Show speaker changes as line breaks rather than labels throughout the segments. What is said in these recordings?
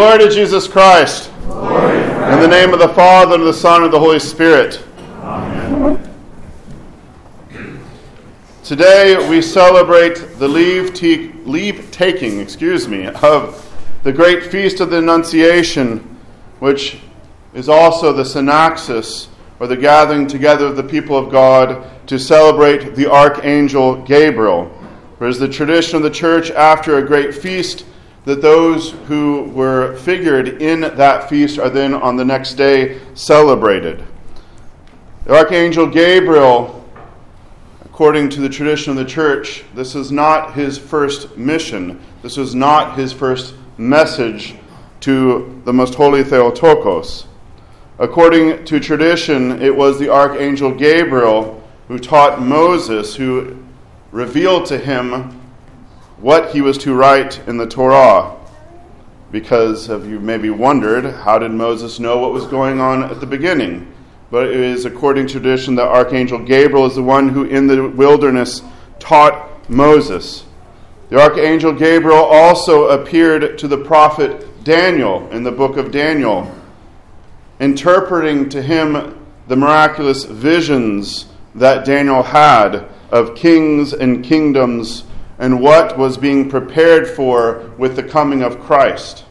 Glory to Jesus Christ. In the name of the Father, and of the Son, and of the Holy Spirit. Amen. Today we celebrate the leave, te- leave taking, excuse me, of the great feast of the Annunciation, which is also the synaxis, or the gathering together of the people of God to celebrate the archangel Gabriel. For it is the tradition of the church after a great feast that those who were figured in that feast are then on the next day celebrated. The archangel Gabriel, according to the tradition of the church, this is not his first mission. This was not his first message to the most holy Theotokos. According to tradition, it was the archangel Gabriel who taught Moses, who revealed to him what he was to write in the Torah. Because have you maybe wondered, how did Moses know what was going on at the beginning? But it is according to tradition that Archangel Gabriel is the one who in the wilderness taught Moses. The Archangel Gabriel also appeared to the prophet Daniel in the book of Daniel, interpreting to him the miraculous visions that Daniel had of kings and kingdoms and what was being prepared for with the coming of Christ.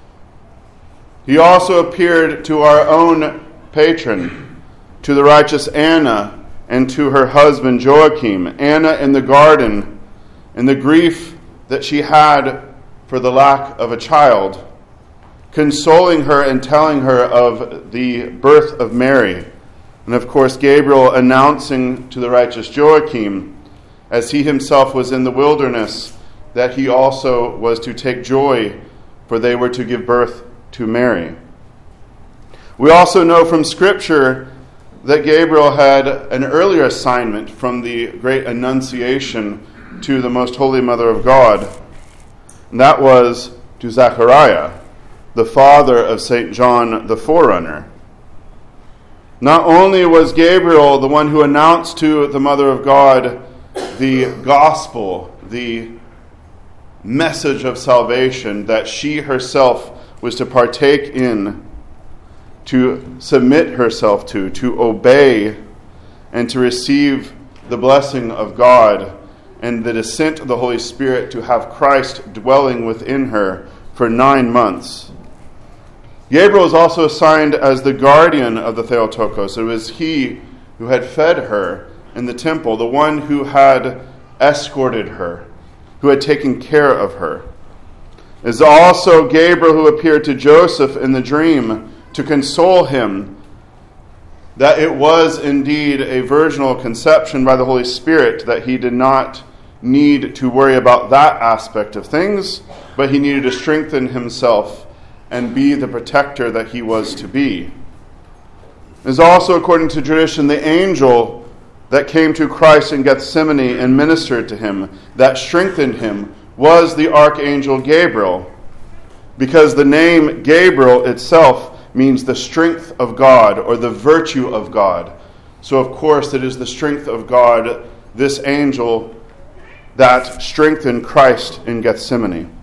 He also appeared to our own patron, to the righteous Anna, and to her husband Joachim. Anna in the garden, in the grief that she had for the lack of a child, consoling her and telling her of the birth of Mary. And of course, Gabriel announcing to the righteous Joachim, as he himself was in the wilderness, that he also was to take joy, for they were to give birth to Mary. We also know from Scripture that Gabriel had an earlier assignment from the great Annunciation to the Most Holy Mother of God, and that was to Zechariah, the father of St. John the Forerunner. Not only was Gabriel the one who announced to the Mother of God the gospel, the message of salvation that she herself was to partake in, to submit herself to, to obey, and to receive the blessing of God and the descent of the Holy Spirit to have Christ dwelling within her for nine months. Gabriel was also assigned as the guardian of the Theotokos. It was he who had fed her in the temple, the one who had escorted her, who had taken care of her. Is also Gabriel who appeared to Joseph in the dream to console him that it was indeed a virginal conception by the Holy Spirit, that he did not need to worry about that aspect of things, but he needed to strengthen himself and be the protector that he was to be. Is also, according to tradition, the angel that came to Christ in Gethsemane and ministered to him, that strengthened him, was the archangel Gabriel, because the name Gabriel itself means the strength of God or the virtue of God. So, of course, it is the strength of God, this angel, that strengthened Christ in Gethsemane.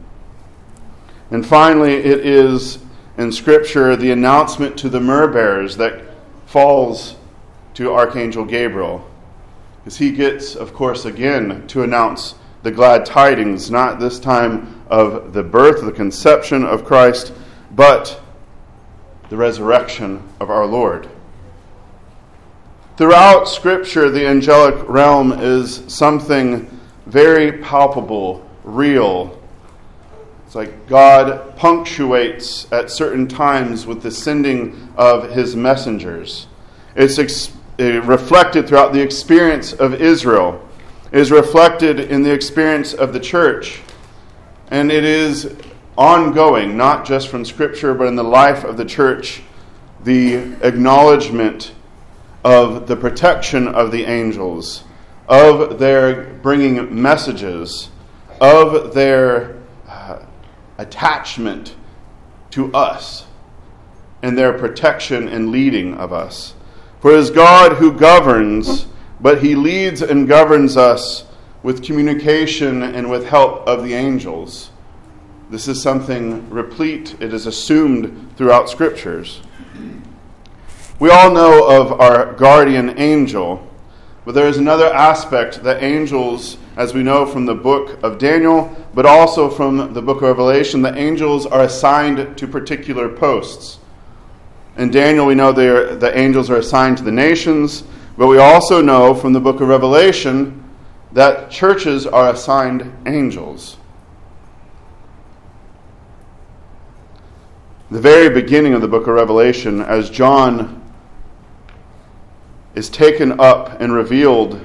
And finally, it is in Scripture the announcement to the myrrh bearers that falls to Archangel Gabriel. Because he gets, of course, again to announce the glad tidings, not this time of the birth, the conception of Christ, but the resurrection of our Lord. Throughout Scripture, the angelic realm is something very palpable, real. It's like God punctuates at certain times with the sending of his messengers. It's ex- reflected throughout the experience of Israel, it is reflected in the experience of the church, and it is ongoing, not just from Scripture, but in the life of the church, the acknowledgement of the protection of the angels, of their bringing messages, of their uh, attachment to us, and their protection and leading of us. For it is God who governs, but He leads and governs us with communication and with help of the angels. This is something replete, it is assumed throughout scriptures. We all know of our guardian angel, but there is another aspect that angels, as we know from the book of Daniel, but also from the book of Revelation, the angels are assigned to particular posts. In Daniel, we know the angels are assigned to the nations, but we also know from the book of Revelation that churches are assigned angels. The very beginning of the book of Revelation, as John is taken up and revealed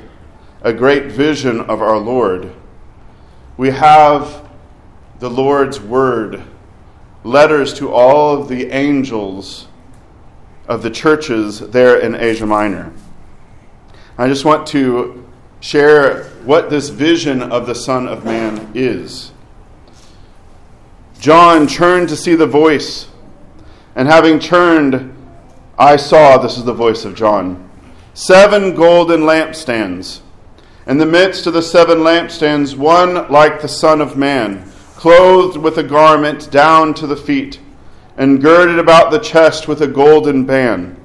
a great vision of our Lord, we have the Lord's Word, letters to all of the angels of the churches there in Asia Minor. I just want to share what this vision of the Son of Man is. John turned to see the voice and having turned, I saw, this is the voice of John, seven golden lampstands. In the midst of the seven lampstands, one like the Son of Man, clothed with a garment down to the feet, and girded about the chest with a golden band.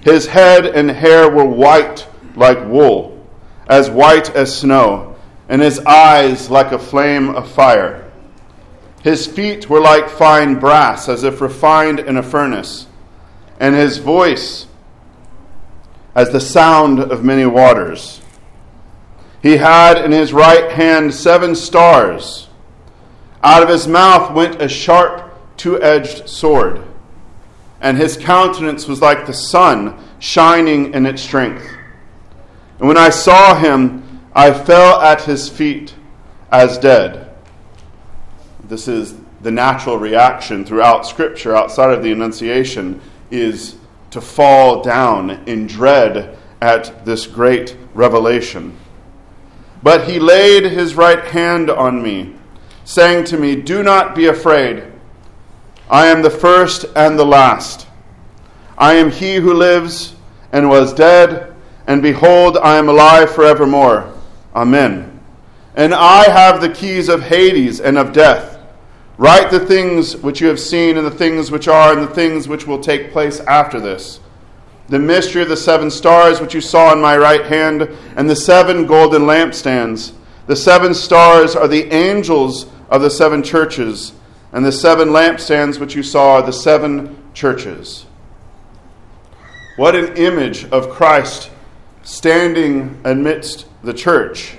His head and hair were white like wool, as white as snow, and his eyes like a flame of fire. His feet were like fine brass, as if refined in a furnace, and his voice as the sound of many waters. He had in his right hand seven stars. Out of his mouth went a sharp, two edged sword, and his countenance was like the sun shining in its strength. And when I saw him, I fell at his feet as dead. This is the natural reaction throughout Scripture, outside of the Annunciation, is to fall down in dread at this great revelation. But he laid his right hand on me, saying to me, Do not be afraid. I am the first and the last. I am he who lives and was dead, and behold, I am alive forevermore. Amen. And I have the keys of Hades and of death. Write the things which you have seen, and the things which are, and the things which will take place after this. The mystery of the seven stars which you saw in my right hand, and the seven golden lampstands. The seven stars are the angels of the seven churches, and the seven lampstands which you saw are the seven churches. What an image of Christ standing amidst the church.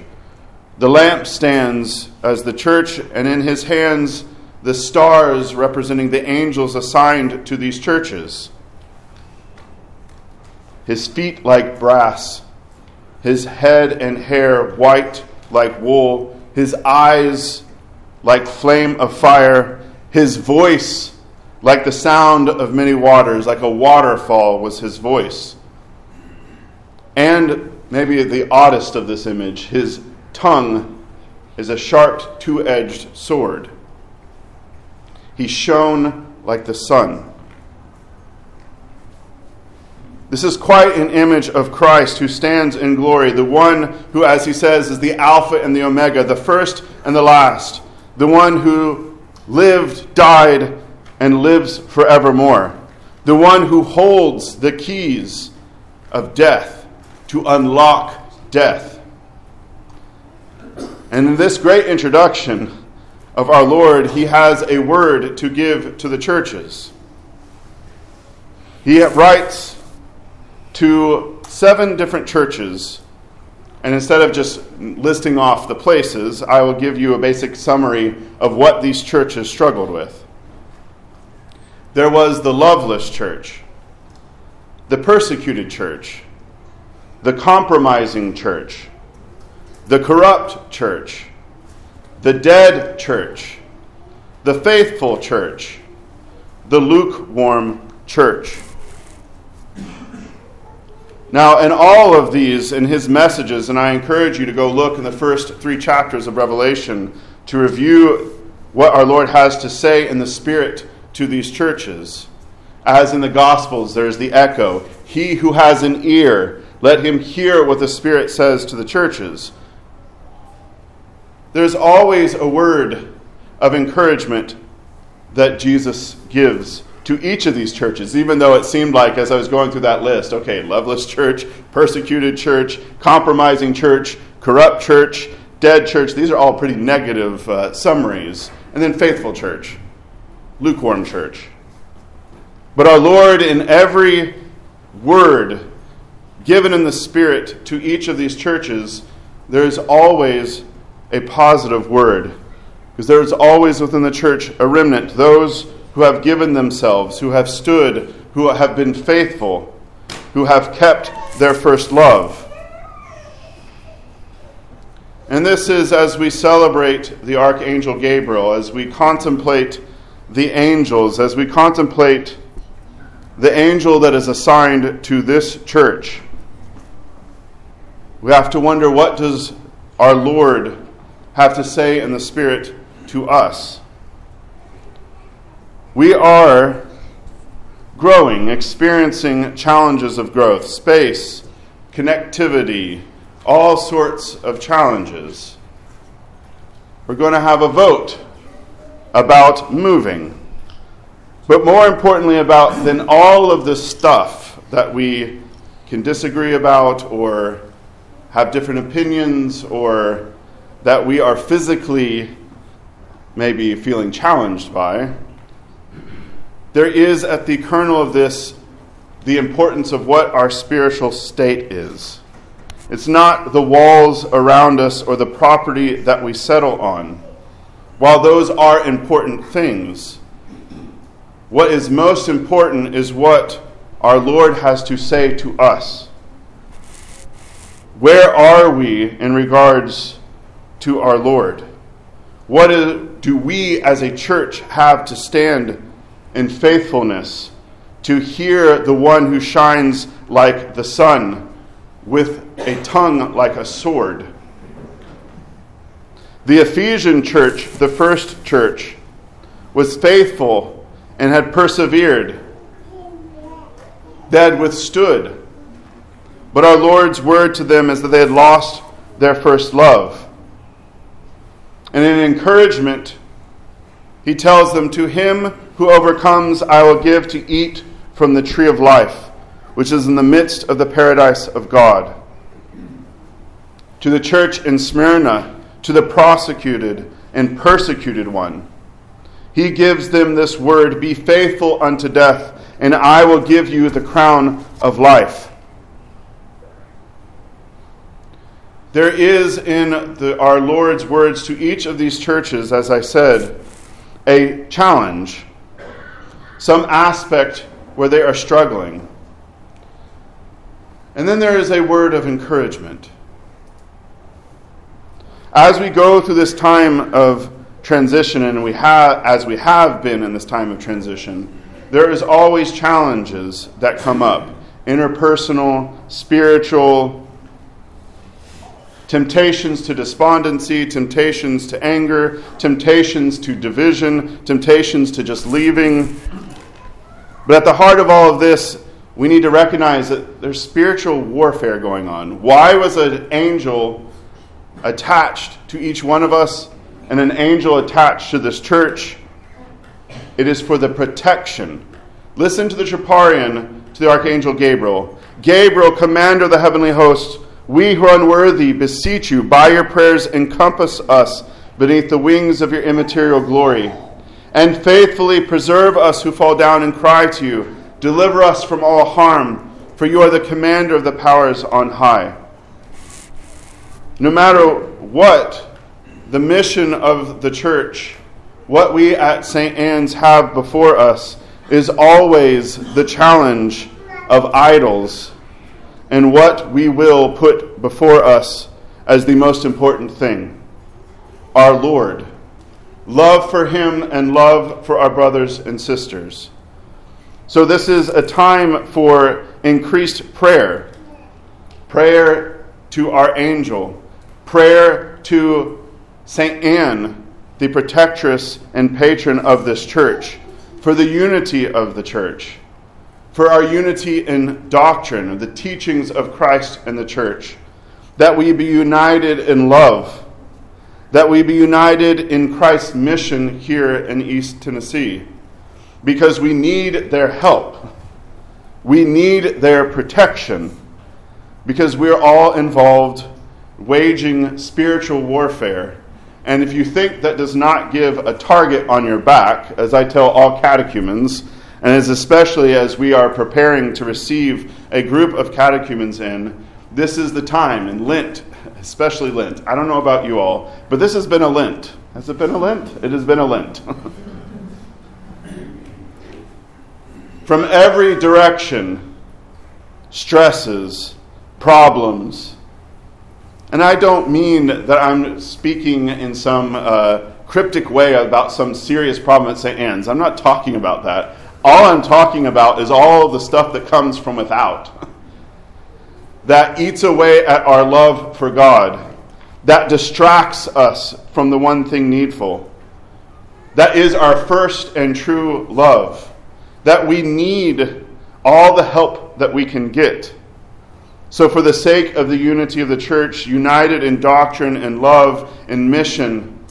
The lampstands as the church, and in his hands, the stars representing the angels assigned to these churches. His feet like brass, his head and hair white like wool, his eyes like flame of fire, his voice like the sound of many waters, like a waterfall was his voice. And maybe the oddest of this image, his tongue is a sharp two edged sword. He shone like the sun. This is quite an image of Christ who stands in glory, the one who, as he says, is the Alpha and the Omega, the first and the last, the one who lived, died, and lives forevermore, the one who holds the keys of death to unlock death. And in this great introduction, of our Lord, he has a word to give to the churches. He writes to seven different churches, and instead of just listing off the places, I will give you a basic summary of what these churches struggled with. There was the loveless church, the persecuted church, the compromising church, the corrupt church the dead church, the faithful church, the lukewarm church. Now, in all of these, in his messages, and I encourage you to go look in the first three chapters of Revelation to review what our Lord has to say in the Spirit to these churches. As in the Gospels, there's the echo He who has an ear, let him hear what the Spirit says to the churches. There's always a word of encouragement that Jesus gives to each of these churches, even though it seemed like, as I was going through that list, okay, loveless church, persecuted church, compromising church, corrupt church, dead church, these are all pretty negative uh, summaries. And then faithful church, lukewarm church. But our Lord, in every word given in the Spirit to each of these churches, there is always a positive word. Because there is always within the church a remnant, those who have given themselves, who have stood, who have been faithful, who have kept their first love. And this is as we celebrate the Archangel Gabriel, as we contemplate the angels, as we contemplate the angel that is assigned to this church. We have to wonder what does our Lord have to say in the Spirit to us? We are growing, experiencing challenges of growth, space, connectivity, all sorts of challenges. We're going to have a vote about moving. But more importantly, about than all of the stuff that we can disagree about or have different opinions or that we are physically maybe feeling challenged by, there is at the kernel of this the importance of what our spiritual state is. It's not the walls around us or the property that we settle on. While those are important things, what is most important is what our Lord has to say to us. Where are we in regards to our Lord? What do we as a church have to stand in faithfulness to hear the one who shines like the sun with a tongue like a sword. The Ephesian church, the first church, was faithful and had persevered. They had withstood. But our Lord's word to them is that they had lost their first love. And in encouragement, he tells them, To him who overcomes, I will give to eat from the tree of life, which is in the midst of the paradise of God. To the church in Smyrna, to the prosecuted and persecuted one, he gives them this word Be faithful unto death, and I will give you the crown of life. There is in the, our Lord's words to each of these churches, as I said, a challenge, some aspect where they are struggling. And then there is a word of encouragement. As we go through this time of transition, and we have, as we have been in this time of transition, there is always challenges that come up interpersonal, spiritual, temptations to despondency, temptations to anger, temptations to division, temptations to just leaving. But at the heart of all of this, we need to recognize that there's spiritual warfare going on. Why was an angel attached to each one of us and an angel attached to this church? It is for the protection. Listen to the Troparion, to the Archangel Gabriel. Gabriel, commander of the heavenly hosts, we who are unworthy beseech you, by your prayers encompass us beneath the wings of your immaterial glory, and faithfully preserve us who fall down and cry to you. Deliver us from all harm, for you are the commander of the powers on high. No matter what the mission of the church, what we at St. Anne's have before us is always the challenge of idols and what we will put before us as the most important thing our Lord. Love for Him and love for our brothers and sisters. So, this is a time for increased prayer. Prayer to our angel. Prayer to St. Anne, the protectress and patron of this church, for the unity of the church for our unity in doctrine, the teachings of Christ and the church, that we be united in love, that we be united in Christ's mission here in East Tennessee because we need their help. We need their protection because we're all involved waging spiritual warfare. And if you think that does not give a target on your back, as I tell all catechumens, and as especially as we are preparing to receive a group of catechumens in, this is the time in Lent, especially Lent. I don't know about you all, but this has been a Lent. Has it been a Lent? It has been a Lent. From every direction, stresses, problems. And I don't mean that I'm speaking in some uh, cryptic way about some serious problem at St. Anne's. I'm not talking about that. All I'm talking about is all the stuff that comes from without, that eats away at our love for God, that distracts us from the one thing needful, that is our first and true love that we need all the help that we can get. So, for the sake of the unity of the church, united in doctrine and love and mission,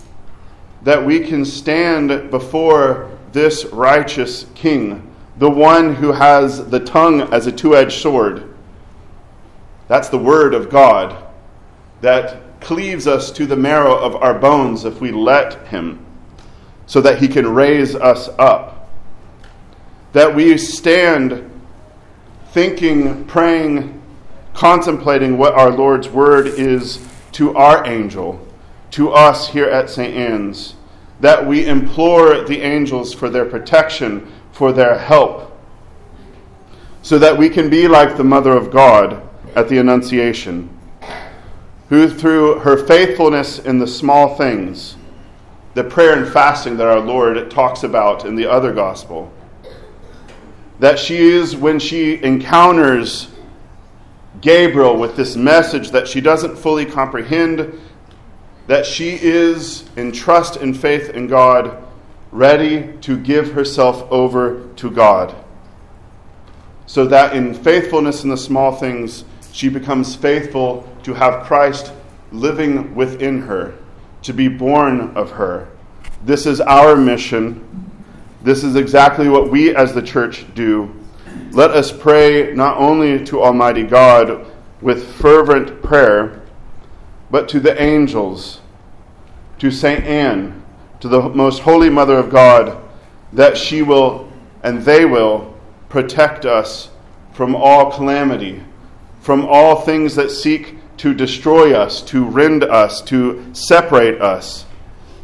that we can stand before this righteous King, the one who has the tongue as a two edged sword. That's the Word of God that cleaves us to the marrow of our bones if we let Him, so that He can raise us up that we stand thinking, praying, contemplating what our Lord's word is to our angel, to us here at St. Anne's, that we implore the angels for their protection, for their help, so that we can be like the Mother of God at the Annunciation, who through her faithfulness in the small things, the prayer and fasting that our Lord talks about in the other gospel, that she is when she encounters Gabriel with this message that she doesn't fully comprehend, that she is in trust and faith in God, ready to give herself over to God. So that in faithfulness in the small things, she becomes faithful to have Christ living within her, to be born of her. This is our mission this is exactly what we as the church do. Let us pray not only to Almighty God with fervent prayer, but to the angels, to St. Anne, to the most holy Mother of God, that she will and they will protect us from all calamity, from all things that seek to destroy us, to rend us, to separate us,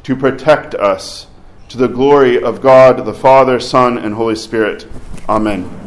to protect us to the glory of God, the Father, Son, and Holy Spirit. Amen.